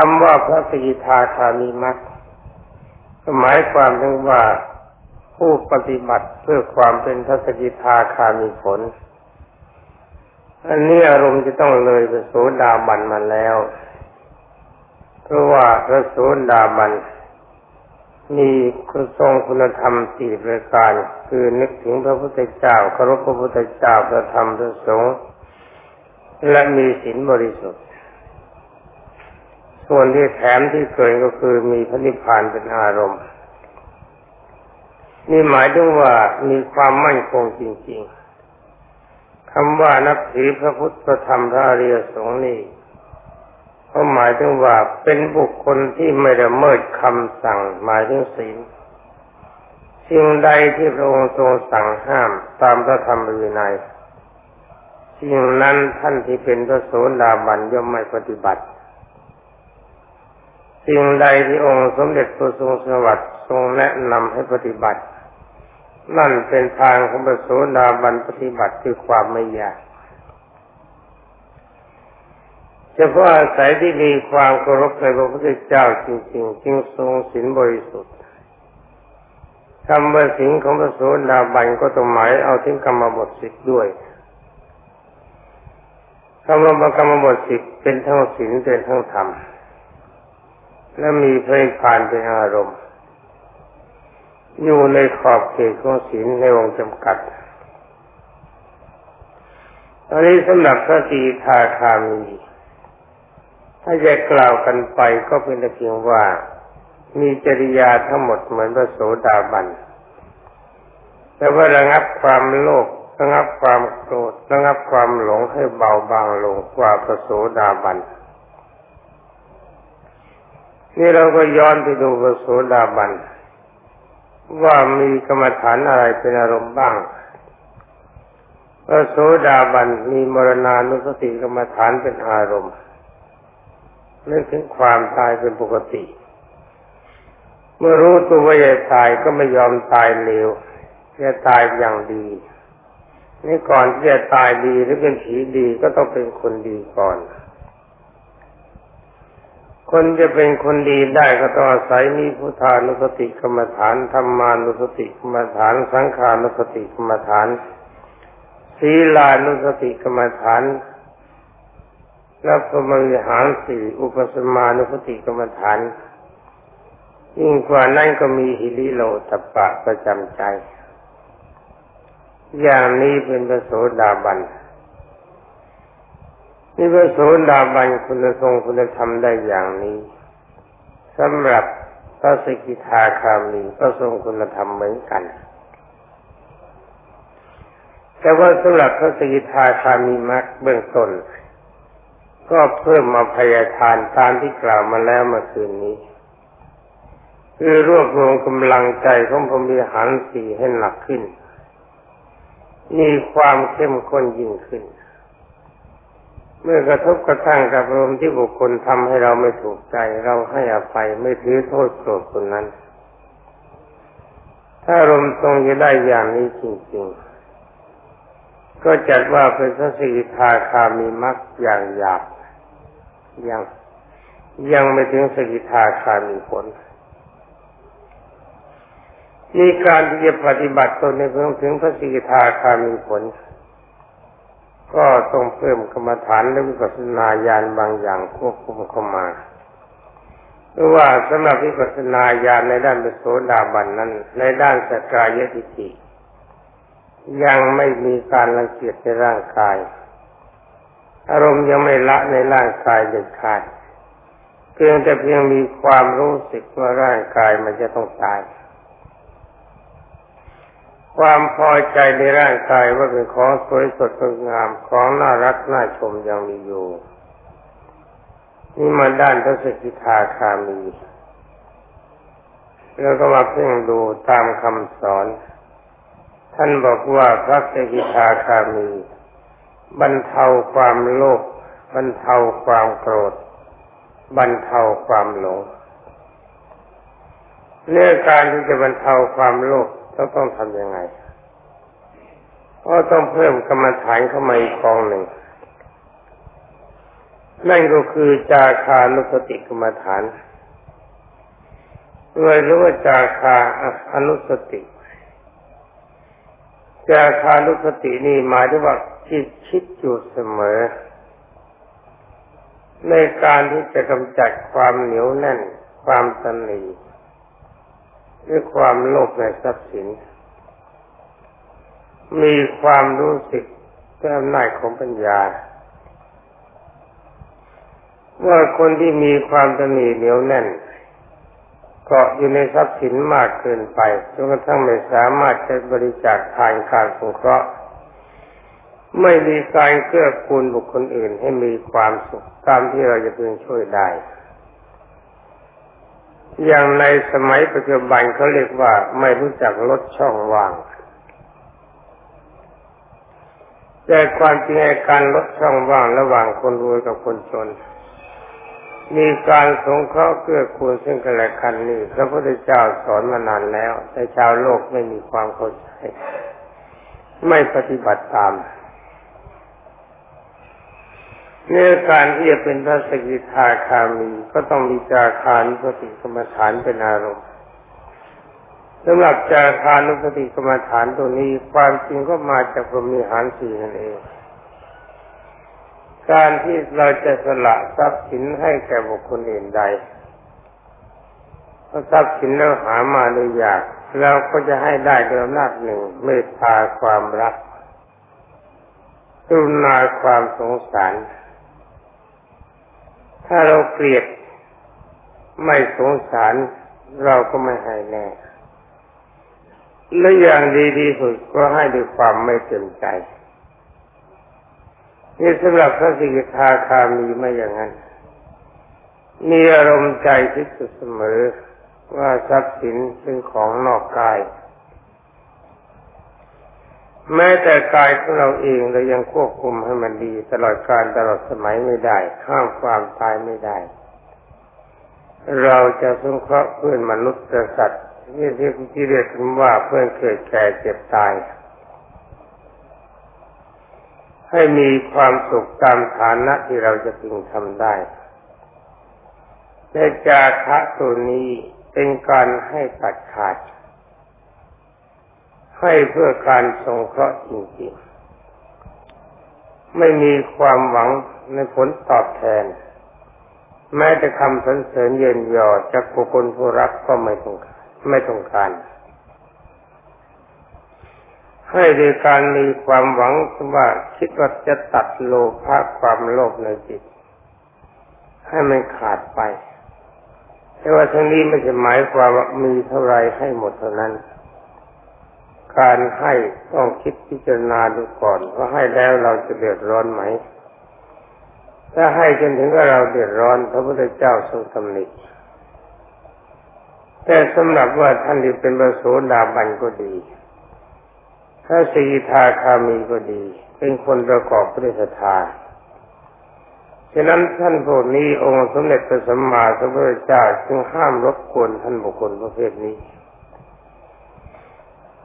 คำว่าพระสกิทาคามีมักหมายความถึงว่าผู้ปฏิบัติเพื่อความเป็นพระสกิทาคามีผล อันนี้อารมณ์จะต้องเลยไปโสดาบันมาแล้ว เพราะว่าพระโสดาบันมีคุณทรงคุณธรรมสี่ประการ คือนึกถึงพระพุทธเจ้าเคารพพระพุทธเจ้าพระธรรมพระสงฆ์และมีศีลบริสุทธิ์ ส่วนที่แถมที่เกินก็คือมีพระนิพพานเป็นอารมณ์ นี่หมายถึงว่ามีความมั่นคงจริง ๆคำว่านับถือพระพุทธธรรมพระอริยสงฆ์นี่เขาหมายถึงว่าเป็นบุคคลที่ไม่ละเมิดคำสั่งหมายถึงศีลสิ่งใดที่พระองค์ทรงสั่งห้ามตามพระธรรมวินัยสิ่งนั้นท่านที่เป็นพระโสดาบันย่อมไม่ปฏิบัติ สิ่งใดที่องค์สมเด็จพระทรงสวัสดิ์ทรงแนะนำให้ปฏิบัติ นั่นเป็นทางของพระโสดาบันปฏิบัติคือความไม่ยากเฉพาะอาศัยที่มีความเคารพในพระพุทธเจ้าจริงๆจึงทรงศีลบริสุทธิ์คำว่าศีลของพระโสดาบันก็ต้องหมายเอาถึงกรรมบทสิบด้วยคำว่ากรรมบทสิบเป็นทั้งศีลเป็นทั้งธรรม และมีเพลงผ่านเป็นอารมณ์ อยู่ในขอบเขตของศีลในวงจำกัดตอนนี้สำหรับพระตีทาคามี ถ้าจะกล่าวกันไปก็เป็นแต่เพียงว่า มีจริยาทั้งหมดเหมือนพระโสดาบัน แต่ว่าระงับความโลภระงับความโกรธระงับความหลงให้เบาบางลงกว่าพระโสดาบัน นี่เราก็ย้อนไปดูพระโสดาบัน ว่ามีกรรมฐานอะไรเป็นอารมณ์บ้างพระโสดาบันมีมรณานุสติกรรมฐานเป็นอารมณ์นึกถึงความตายเป็นปกติ เมื่อรู้ตัวว่าจะตายก็ไม่ยอมตายเร็วจะตายอย่างดี นี่ก่อนที่จะตายดีหรือเป็นผีดีก็ต้องเป็นคนดีก่อน คนจะเป็นคนดีได้ก็ต้องอาศัยมีพุทธานุสติกรรมฐานธรรมานุสติกรรมฐาน สังขานุสติกรรมฐาน ศีลานุสติกรรมฐานแล้วพมวิหารสี่อุปสมานุสติกรรมฐาน ยิ่งกว่านั้นก็มีฮิริโลตปะประจำใจ อย่างนี้เป็นพระโสดาบัน นี่พระโสดาบันคุณทรงคุณธรรมได้อย่างนี้สำหรับพระสกิทาคามีก็ทรงคุณธรรมเหมือนกัน แต่ว่าสำหรับพระสกิทาคามีมรรคเบื้องต้น ก็เพิ่มมาพยาทานตามที่กล่าวมาแล้วเมื่อคืนนี้ คือรวบรวมกำลังใจของพรมีหันสีให้หนักขึ้น มีความเข้มข้นยิ่งขึ้น เมื่อกระทบกระทั่งกับอารมณ์ที่บุคคลทำให้เราไม่ถูกใจ เราให้อภัยไม่ถือโทษโกรธคนนั้น ถ้าอารมณ์ทรงจะได้อย่างนี้จริงๆ ก็จัดว่าเป็นสสิทาคามีมักอย่างหยาบยังยังไม่ถึงสกิทาคามีผลนี่การที่จะปฏิบัติตนในเพื่อถึงพระสกิทาคามีผล ก็ต้องเพิ่มกรรมฐานและวิปัสสนาญาณบางอย่างควบคุมเข้ามาเพราะว่าสำหรับวิปัสสนาญาณในด้านโสดาบันนั้น ในด้านสกายทิฏฐิยังไม่มีการรังเกียจในร่างกาย อารมณ์ยังไม่ละในร่างกายเด็ดขาดเพียงแต่เพียงมีความรู้สึกว่าร่างกายมันจะต้องตาย ความพอใจในร่างกายว่าเป็นของสวยสดงดงามของน่ารักน่าชมยังมีอยู่นี่มาด้านพระสกิทาคามี แล้วก็มาเพ่งดูตามคำสอน ท่านบอกว่าพระสกิทาคามีบรรเทาความโลภบรรเทาความโกรธ บรรเทาความหลงเรื่องการที่จะบรรเทาความโลภ เราต้องทำยังไงก็ต้องเพิ่มกรรมฐานเข้ามาอีกกองหนึ่ง นั่นก็คือจาคานุสติกรรมฐานเลยรู้ว่าจาคาอนุสติ จาคานุสตินี่หมายถึงว่าจิตคิดอยู่เสมอ ในการที่จะกำจัดความเหนียวแน่น ความตันี รือความโลภในทรัพย์สิน มีความรู้สึกด้วยอำนาจของปัญญาว่าคนที่มีความตนีเหนียวแน่นเกาะอยู่ในทรัพย์สินมากเกินไปจนกระทั่งไม่สามารถจะบริจาคทานการสงเคราะห์ไม่มีการเกื้อกูลบุคคลอื่นให้มีความสุขตามที่เราจะพึงช่วยได้ อย่างในสมัยปัจจุบันเขาเรียกว่าไม่รู้จักลดช่องว่าง แต่ความจริงการลดช่องว่างระหว่างคนรวยกับคนจน มีการสงเคราะห์เกื้อกูลซึ่งกันและกันนี่พระพุทธเจ้าสอนมานานแล้ว แต่ชาวโลกไม่มีความเข้าใจ ไม่ปฏิบัติตาม เนื้อการที่จะเป็นพระสกิทาคามีก็ต้องมีจาคานุสติกรรมฐานเป็นอารมณ์สำหรับจาคานุสติกรรมฐานตัวนี้ความจริงก็มาจากพรมีหารสี่นั่นเอง การที่เราจะสละทรัพย์สินให้แก่บุคคลอื่นใดทรัพย์สินเราหามาโดยอยากเราก็จะให้ได้โดยอำนาจหนึ่งเมตตาความรักกรุณาความสงสาร ถ้าเราเกลียดไม่สงสารเราก็ไม่ให้แน่และอย่างดีที่สุดก็ให้ด้วยความไม่เต็มใจนี่สำหรับพระสิกขาคามีไม่อย่างนั้น มีอารมณ์ใจที่สุดเสมอว่าทรัพย์สินเป็นของนอกกาย แม้แต่กายของเราเองเรายังควบคุมให้มันดี ตลอดการตลอดสมัยไม่ได้ห้ามความตายไม่ได้ เราจะสงเคราะห์เพื่อนมนุษย์สัตว์ที่ที่เรียกว่าเพื่อนเกิดแก่เจ็บตาย ให้มีความสุขตามฐานะที่เราจะพึงทำได้แต่จาคะตัวนี้เป็นการให้ตัดขาด ให้เพื่อการสงเคราะห์จริงๆ ไม่มีความหวังในผลตอบแทน แม้แต่คำสรรเสริญเย็นยอจากบุคคลผู้รับก็ไม่ต้องไม่ต้องการ ให้โดยการมีความหวังว่าคิดว่าจะตัดโลภะความโลภในจิต ให้มันขาดไปแต่ว่าทั้งนี้ไม่ใช่หมายความว่ามีเท่าไรให้หมดเท่านั้น การให้ต้องคิดพิจารณาดูก่อนว่าให้แล้วเราจะเดือดร้อนไหม ถ้าให้จนถึงกับเราเดือดร้อน พระพุทธเจ้าทรงตำหนิแต่สำหรับว่าท่านที่เป็นพระโสดาบันก็ดีถ้าสีทาคามีก็ดี เป็นคนประกอบพระศรัทธาฉะนั้นท่านพวกนี้องค์สมเด็จพระสัมมาสัมพุทธเจ้าจึงห้ามรบกวนท่านบุคคลประเภทนี้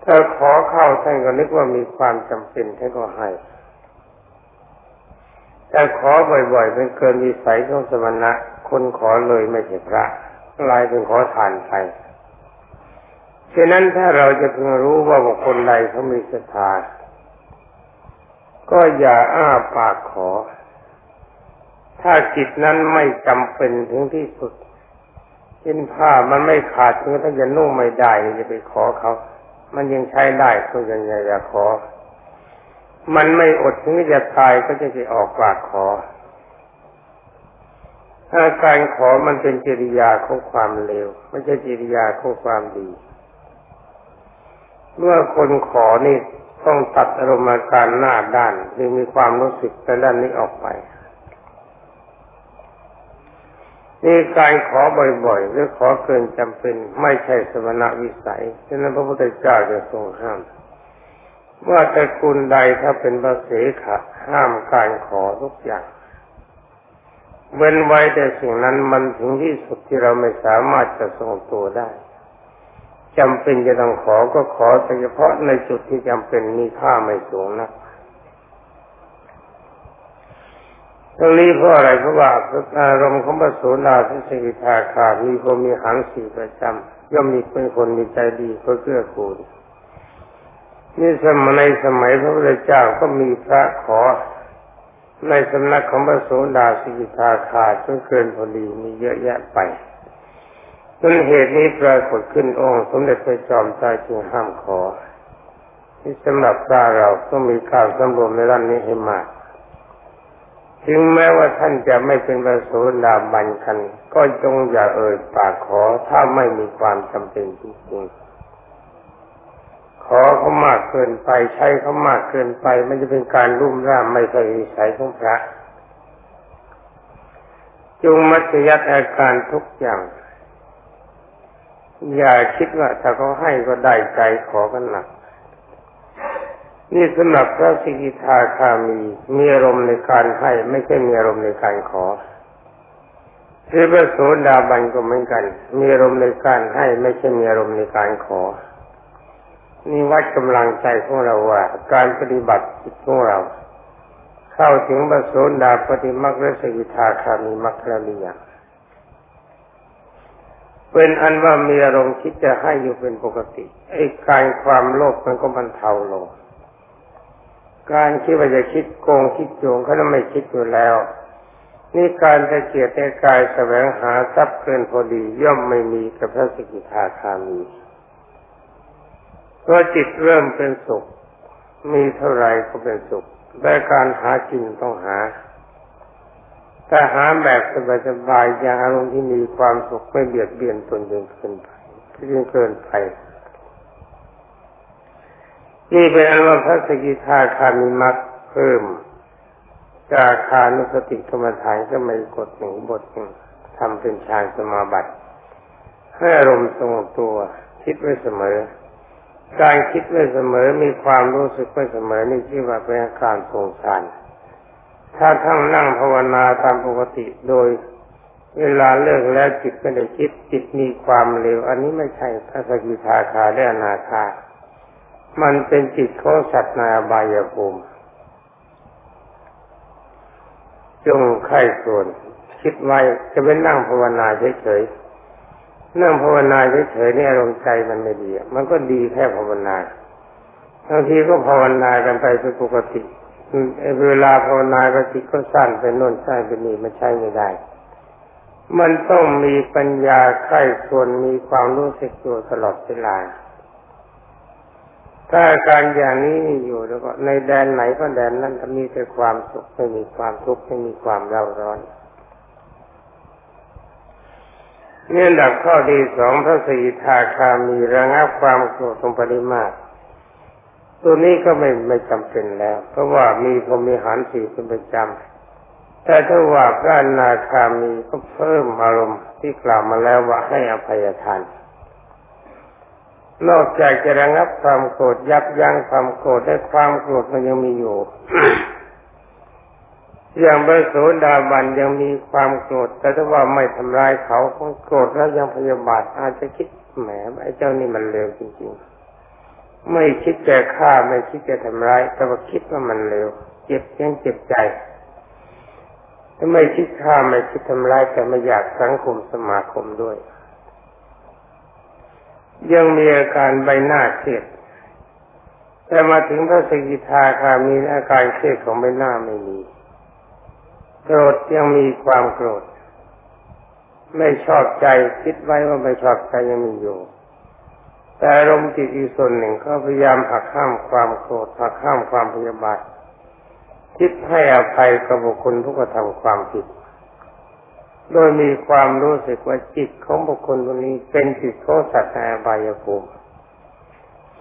ถ้าขอเข้าท่านก็นึกว่ามีความจำเป็นท่านก็ให้แต่ขอบ่อยๆเป็นเกินวิสัยของสมณะ คนขอเลยไม่ใช่พระลายเป็นขอทานไปฉะนั้นถ้าเราจะเพึงรู้ว่าบุคคลใดเขามีศรัทธาก็อย่าอ้าปากขอ ถ้าจิตนั้นไม่จำเป็นถึงที่สุดเช่นผ้ามันไม่ขาดถึงถ้าจะนุ่งไม่ได้จะไปขอเขา มันยังใช้ได้ก็ยังอย่าขอ มันไม่อดถึงจะตายก็จะจะออกปากขอ ถ้าการขอมันเป็นจริยาของความเลวไม่ใช่จริยาของความดี เมื่อคนขอนี่ต้องตัดอารมณ์การหน้าด้านหรือมีความรู้สึกแต่ด้านนี้ออกไป นี่การขอบ่อยๆหรือขอเกินจำเป็นไม่ใช่สมณวิสัยฉะนั้นพระพุทธเจ้าจะทรงห้ามว่าแต่คุณใดถ้าเป็นพระเสขะห้ามการขอทุกอย่าง เว้นไว้แต่สิ่งนั้นมันถึงที่สุดที่เราไม่สามารถจะทรงตัวได้จำเป็นจะต้องขอก็ขอแต่เฉพาะในจุดที่จำเป็นมีค่าไม่สูงนะ ตรงนี้เพราะอะไรเพราะว่าอารมณ์ของพระโสดาที่สกิทาคามีคนมีหางสีประจำย่อมมีเป็นคนมีใจดีเพื่อเกื้อกูลนี่สมัยในสมัยพระพุทธเจ้าก็มีพระขอ ในสำนักของพระโสดาสิทาคาจนเกินพอดีมีเยอะแยะไปจนเหตุนี้ปรากฏขึ้นองค์สมเด็จพระจอมไตรจึงห้ามขอ ที่สำหรับพระเราต้องมีการสำรวมในด้านนี้ให้มาก ถึงแม้ว่าท่านจะไม่เป็นพระโสดาบันกัน ก็จงอย่าเอ่ยปากขอถ้าไม่มีความจำเป็นจริงๆขอเขามากเกินไปใช้เขามากเกินไป มันจะเป็นการรุ่มร่ามไม่ใช่วิสัยของพระ จงมัธยัติอาการทุกอย่าง อย่าคิดว่าถ้าเขาให้ก็ได้ใจขอกันหนัก นี่สำหรับพระสิกิทาคามีมีอารมณ์ในการให้ไม่ใช่มีอารมณ์ในการขอคือพระโสดาบันก็เหมือนกัน มีอารมณ์ในการให้ไม่ใช่มีอารมณ์ในการขอ นี่วัดกำลังใจของเราว่า การปฏิบัติจิตของเรา เข้าถึงพระโสดาปฏิมักและสกิทาคามีมักระเลียเป็นอันว่ามีอารมณ์คิดจะให้อยู่เป็นปกติไอ้การความโลภมันก็บรรเทาลง การคิดว่าจะคิดโกงคิดโจงเขาไม่คิดอยู่แล้ว นี่การตะเกียรแต่กายแสวงหาทรัพย์เกินพอดีย่อมไม่มีกับพระสกิทาคามีเพราะจิตเริ่มเป็นสุข มีเท่าไรก็เป็นสุขแต่การหากินต้องหาแต่หาแบบสบายๆอย่างอารมณ์ที่มีความสุขไม่เบียดเบียนตนจนเกินไปจนเกินไป นี่เป็นอันว่าพระสกิทาคามีมักเพิ่มจาคานุสติกรรมฐานก็ไม่กดหนึ่งบทหนึ่งทำเป็นฌานสมาบัติให้อารมณ์ทรงตัวคิดไว้เสมอ การคิดไว้เสมอมีความรู้สึกไว้เสมอนี่ชื่อว่าเป็นอาการทรงฌานถ้าทั้งนั่งภาวนาตามปกติโดย เวลาเลิกแล้วจิตไม่ได้คิดจิตมีความเร็ว อันนี้ไม่ใช่พระสกิทาคาและอนาคา มันเป็นจิตของสัตว์ในอบายภูมิจงไข้ส่วนคิดไว้จะเป็นนั่งภาวนาเฉยๆนั่งภาวนาเฉยๆนี่อารมณ์ใจมันไม่ดี มันก็ดีแค่ภาวนาบางทีก็ภาวนากันไปเป็นปกติเวลาภาวนาก็จิตก็สั้นไปโน่นสั้นไปนี่มันใช่ไม่ได้ มันต้องมีปัญญาไข้ส่วนมีความรู้สึกตัวตลอดเวลา ถ้าการอย่างนี้อยู่แล้วก็ในแดนไหนก็แดนนั้นจะมีแต่ความสุขไม่มีความทุกข์ไม่มีความเร่าร้อนเนี่ยดับข้อดีสองพระสีทาคามีระงับความโกรธตรงปริมาตรตัวนี้ก็ไม่ไม่จำเป็นแล้ว เพราะว่ามีพรมีหารสี่เป็นประจำแต่ถ้าว่าพระนาคามีก็เพิ่มอารมณ์ที่กล่าวมาแล้วว่าให้อภัยทาน นอกจากจะระงับความโกรธยับยั้งความโกรธได้ความโกรธมันยังมีอยู่ อย่างพระโสดาบันยังมีความโกรธแต่ถ้าว่าไม่ทำลายเขาโกรธแล้วยังพยาบาทอาจจะคิดแหมไอ้เจ้านี่มันเลวจริงๆ ไม่คิดจะฆ่าไม่คิดจะทำร้าย แต่ว่าคิดว่ามันเลวเจ็บยังเจ็บใจถ้าไม่คิดฆ่าไม่คิดทำร้ายแต่ไม่อยากสังคมสมาคมด้วย ยังมีอาการใบหน้าเครียดแต่มาถึงพระสกิทาคามีอาการเครียดของใบหน้าไม่มี โกรธยังมีความโกรธ ไม่ชอบใจคิดไว้ว่าไม่ชอบใจยังมีอยู่ แต่อารมณ์จิตอีกส่วนหนึ่งก็พยายามหักห้ามความโกรธหักห้ามความพยาบาทคิดให้อภัยกับบุคคลผู้กระทำความผิด โดยมีความรู้สึกว่าจิตของบุคคลคนนี้เป็นจิตของสัตว์ในอบายภูมิ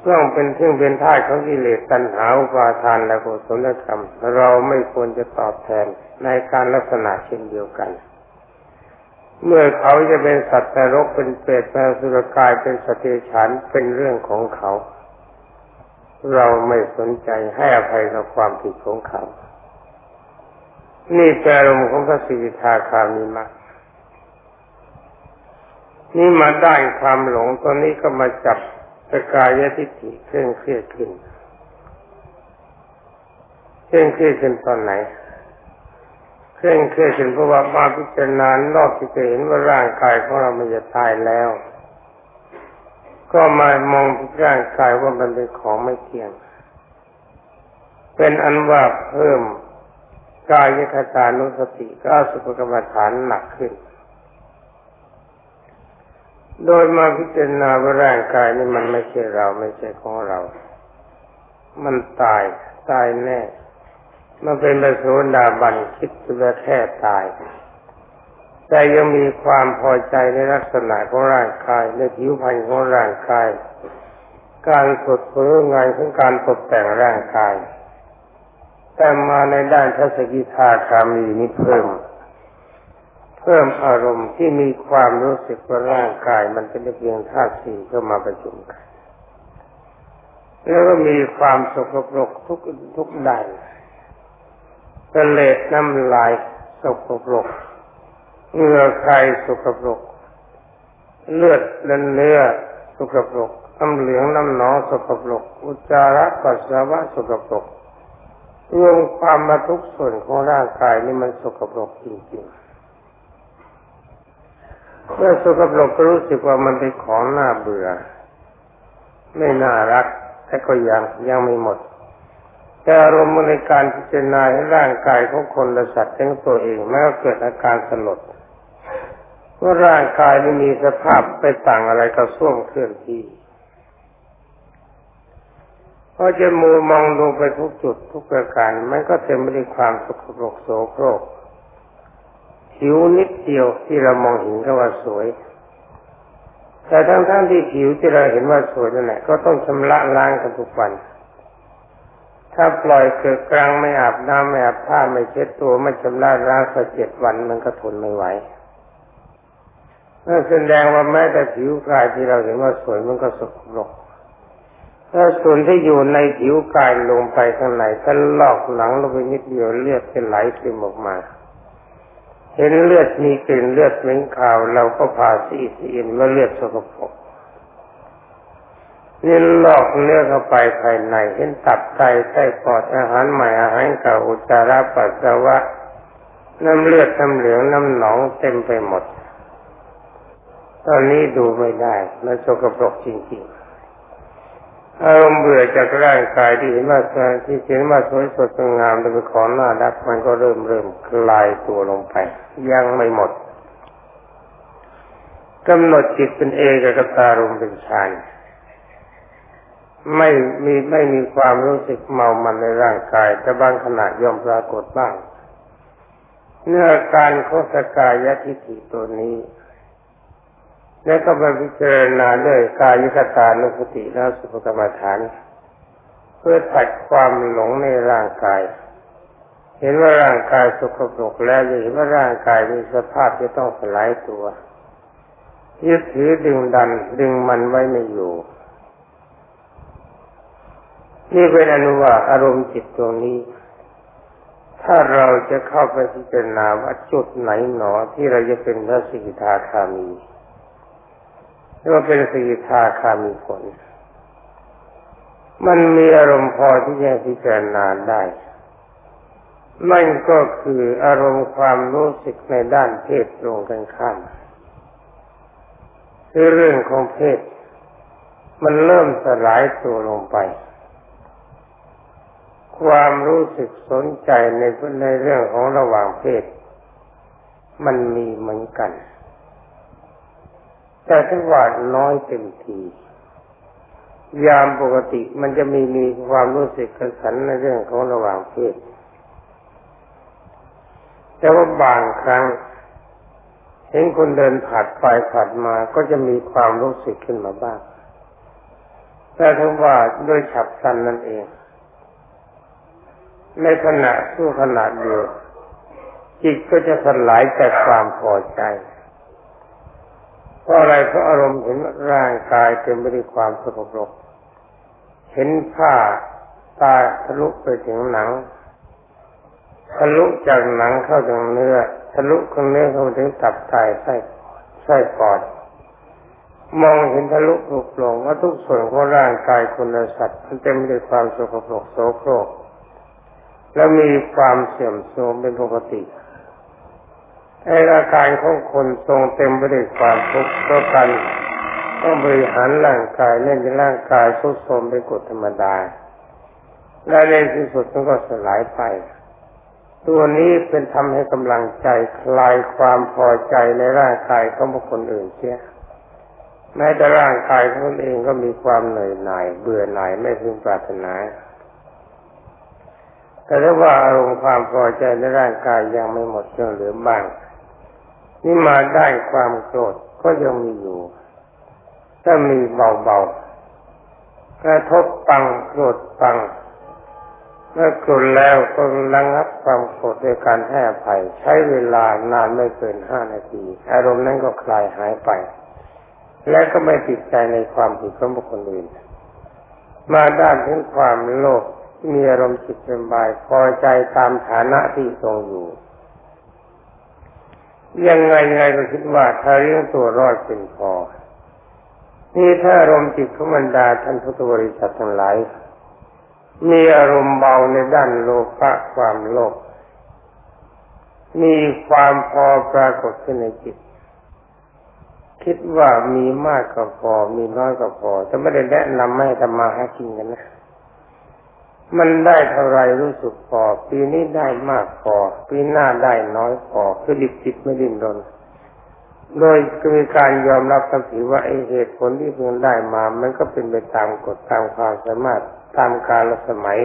ต้องเป็นเรื่องเป็นท่าของกิเลสตัณหาอุปาทานและกุศลกรรม เราไม่ควรจะตอบแทนในการลักษณะเช่นเดียวกัน เมื่อเขาจะเป็นสัตว์นรกเป็นเปรตเป็นสุรกายเป็นสติฉันเป็นเรื่องของเขา เราไม่สนใจให้อภัยกับความผิดของเขา นี่แปลรมของพระสิทธาคามีมานี่มาได้ความหลงตอนนี้ก็มาจับสกายทิฏฐิเคร่งเครียดขึ้นเคร่งเครียดขึ้นตอนไหนเคร่งเครียดจนเพราะว่ามาพิจารณานอกที่จะเห็นว่าร่างกายของเรามันจะตายแล้ว ก็มามองร่างกายว่ามันเป็นของไม่เที่ยง เป็นอันว่าเพิ่ม กายคตานุสติก็สุภกรรมฐานหนักขึ้น โดยมาพิจารณาว่าร่างกายนี่มันไม่ใช่เราไม่ใช่ของเรา มันตายตายแน่ มันเป็นประโสดาบันคิดจะแค่ตาย แต่ยังมีความพอใจในลักษณะของร่างกายในผิวพรรณของร่างกาย การสดเผยงานของการตกแต่งร่างกาย แต่มาในด้านทัศกิทาคามีนี้เพิ่ม เพิ่มอารมณ์ที่มีความรู้สึกว่าร่างกาย มันเป็นเพียงธาตุสี่เข้ามาประชุมกัน แล้วก็มีความสกปรกทุกทุกด้านกระเลดน้ำลายสกปรกเหงื่อใครสกปรก เลือดและเนื้อสกปรกน้ำเหลืองน้ำหนองสกปรก อุจจาระปัสสาวะสกปรก รวมความมาทุกส่วนของร่างกายนี่มันสกปรกจริงๆ เมื่อสกปรกก็รู้สึกว่ามันเป็นของน่าเบื่อ ไม่น่ารักแต่ก็ยังยังไม่หมด แต่อารมณ์ในการพิจารณาให้ร่างกายของคนและสัตว์ทั้งตัวเองแม้ว่าเกิดอาการสลดว่าร่างกายไม่มีสภาพไปต่างอะไรกับส้วมเคลื่อนที่ พอจะมือมองลงไปทุกจุดทุกประการมันก็เต็มไปด้วยความสกปรกโสโครกผิวนิดเดียวที่เรามองเห็นก็ว่าสวย แต่ทั้งๆทที่ผิวที่เราเห็นว่าสวยนั่นแหละก็ต้องชำระล้างกันทุกวัน ถ้าปล่อยเกิดกลางไม่อาบน้ำไม่อาบผ้าไม่เช็ดตัวไม่ชำระล้างสักเจ็ดวันมันก็ทนไม่ไหวนั่นแสดงว่าแม้แต่ผิวกายที่เราเห็นว่าสวยมันก็สกปรก ถ้าส่วนที่อยู่ในผิวกายลงไปข้างในถ้าลอกหลังลงไปนิดเดียวเลือดจะไหลซึมออกมา เห็นเลือดมีกลิ่นเลือดเหม็นขาว เราก็พาซีซีอินว่าเลือดสกปรกนี่ลอกเนื้อเข้าไปภายใน เห็นตับไตไส้ปอดอาหารใหม่อาหารเก่าอุจจาระปัสสาวะ น้ำเลือดน้ำเหลืองน้ำหนองเต็มไปหมด ตอนนี้ดูไม่ได้ มันสกปรกจริงๆ อารมณ์เบื่อจากร่างกายที่เห็นว่าที่เห็นว่าสวยสดงามเป็นของน่ารักมันก็เริ่มเริ่มคลายตัวลงไป ยังไม่หมดกำหนดจิตเป็นเอกกับตารมเป็นฌานไม่มีไม่มีความรู้สึกเมามันในร่างกาย แต่บางขณะย่อมปรากฏบ้างเนื้อการโคสกายทิฏฐิตัวนี้ แล้วก็มาพิจารณาด้วยกายคตานุสติและสุภกรรมฐาน เพื่อตัดความหลงในร่างกาย เห็นว่าร่างกายสกปรกแล้วเห็นว่าร่างกายมีสภาพจะต้องสลายตัวยึดถือดึงดันดึงมันไว้ไม่อยู่นี่เป็นอนุว่าอารมณ์จิตตรงนี้ ถ้าเราจะเข้าไปพิจารณาว่าจุดไหนหนอที่เราจะเป็นพระสิกขาคามี หรือว่าเป็นสิกขาคามีผล มันมีอารมณ์พอที่จะพิจารณาได้นั่นก็คืออารมณ์ความรู้สึกในด้านเพศตรงกันข้ามคือเรื่องของเพศ มันเริ่มสลายตัวลงไป ความรู้สึกสนใจในในเรื่องของระหว่างเพศ มันมีเหมือนกัน แต่ถ้าว่าน้อยเต็มทียามปกติมันจะมีมีความรู้สึกกระสันในเรื่องของระหว่างเพศ แต่ว่าบางครั้ง เห็นคนเดินผ่านไปผ่านมาก็จะมีความรู้สึกขึ้นมาบ้าง แต่ถ้าว่าด้วยฉับพลันนั่นเอง ในขณะสู้ขณะเดียวจิตก็จะสลายจากความพอใจ เพราะอะไรเพราะอารมณ์เห็นร่างกายเต็มไปด้วยความสกปรก เห็นผ้าตาทะลุไปถึงหนัง ทะลุจากหนังเข้าถึงเนื้อ ทะลุของเนื้อเข้าถึงตับไตไส้ไส้ปอด มองเห็นทะลุปลุกลงว่าทุกส่วนของร่างกายคนและสัตว์มันเต็มไปด้วยความสกปรกโสโครก แล้วมีความเสื่อมโทรมเป็นปกติ ไอ้อาการของคนทรงเต็มไปด้วยความทุกข์เพราะกันต้องบริหารร่างกายเล่นในร่างกายทุกโทมเป็นกฎธรรมดา และในที่สุดมันก็สลายไป ตัวนี้เป็นทำให้กำลังใจคลายความพอใจในร่างกายของบุคคลอื่นเสียแม้แต่ร่างกายของตนเองก็มีความเหนื่อยหน่าย เบื่อหน่ายไม่พึงปรารถนาแต่ถ้าว่าอารมณ์ความพอใจในร่างกายยังไม่หมดยังเหลือบ้าง นี่มาได้ความโกรธก็ยังมีอยู่ ถ้ามีเบาๆกระทบปังโกรธปังเมื่อโกรธแล้วก็ระงับความโกรธด้วยการให้อภัย ใช้เวลานานไม่เกินห้านาที อารมณ์นั้นก็คลายหายไป และก็ไม่ติดใจในความผิดของบุคคลอื่น มาด้านถึงความโลภมีอารมณ์จิตเป็นบายพอใจตามฐานะที่ทรงอยู่ ยังไงไงก็คิดว่าถ้าเรื่องตัวรอดเป็นพอ นี่ถ้าอารมณ์จิตของบรรดาท่านพุทธบริษัททั้งหลายมีอารมณ์เบาในด้านโลภะความโลภมีความพอปรากฏขึ้นในจิต คิดว่ามีมากก็พอ มีน้อยก็พอจะไม่ได้แนะนำให้ทำมาหากินกันนะ มันได้เท่าไรรู้สึกพอ ปีนี้ได้มากพอ ปีหน้าได้น้อยพอคือดิบจิตไม่ดิ้นรนโดยมีการยอมรับกันถือว่าไอเหตุผลที่เพิ่งได้มา มันก็เป็นไปตามกฎตามความสามารถตามกาลสมัย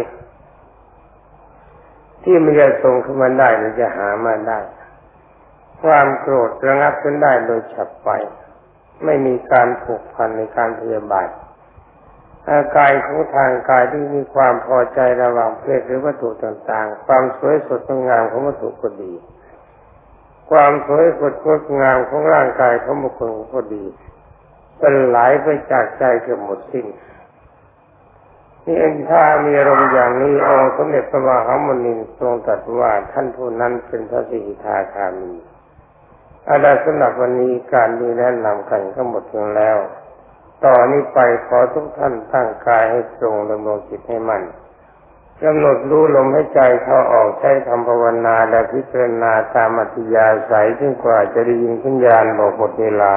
ที่มันจะทรงขึ้นมาได้มันจะหามาได้ ความโกรธระงับขึ้นได้โดยฉับไวไม่มีการผูกพันในการพยาบาท อาการของทางกายที่มีความพอใจระหว่างเพศหรือวัตถุต่างๆ ความสวยสดงดงามของวัตถุก็ดี ความสวยสดงดงามของร่างกายของบุคคลก็ดีเป็นไหลไปจากใจเกือบหมดสิ้นนี่เองถ้ามีอารมณ์อย่างนี้องค์สมเด็จพระมหามุนีทรงตรัสว่าท่านผู้นั้นเป็นพระสิทธาคามีอาดาสำหรับวันนี้การมีแนะนำกันก็หมดลงแล้ว ต่อนนี้ไปขอทุกท่านตั้งกายให้ตรงดำรงจิตให้มั่นกำหนดรู้ลมให้ใจเข้าออกใช้ทำภาวนาและพิจารณาตามอัธยาศัยจนกว่าจะได้ยินสัญญาณบอกหมดเวลา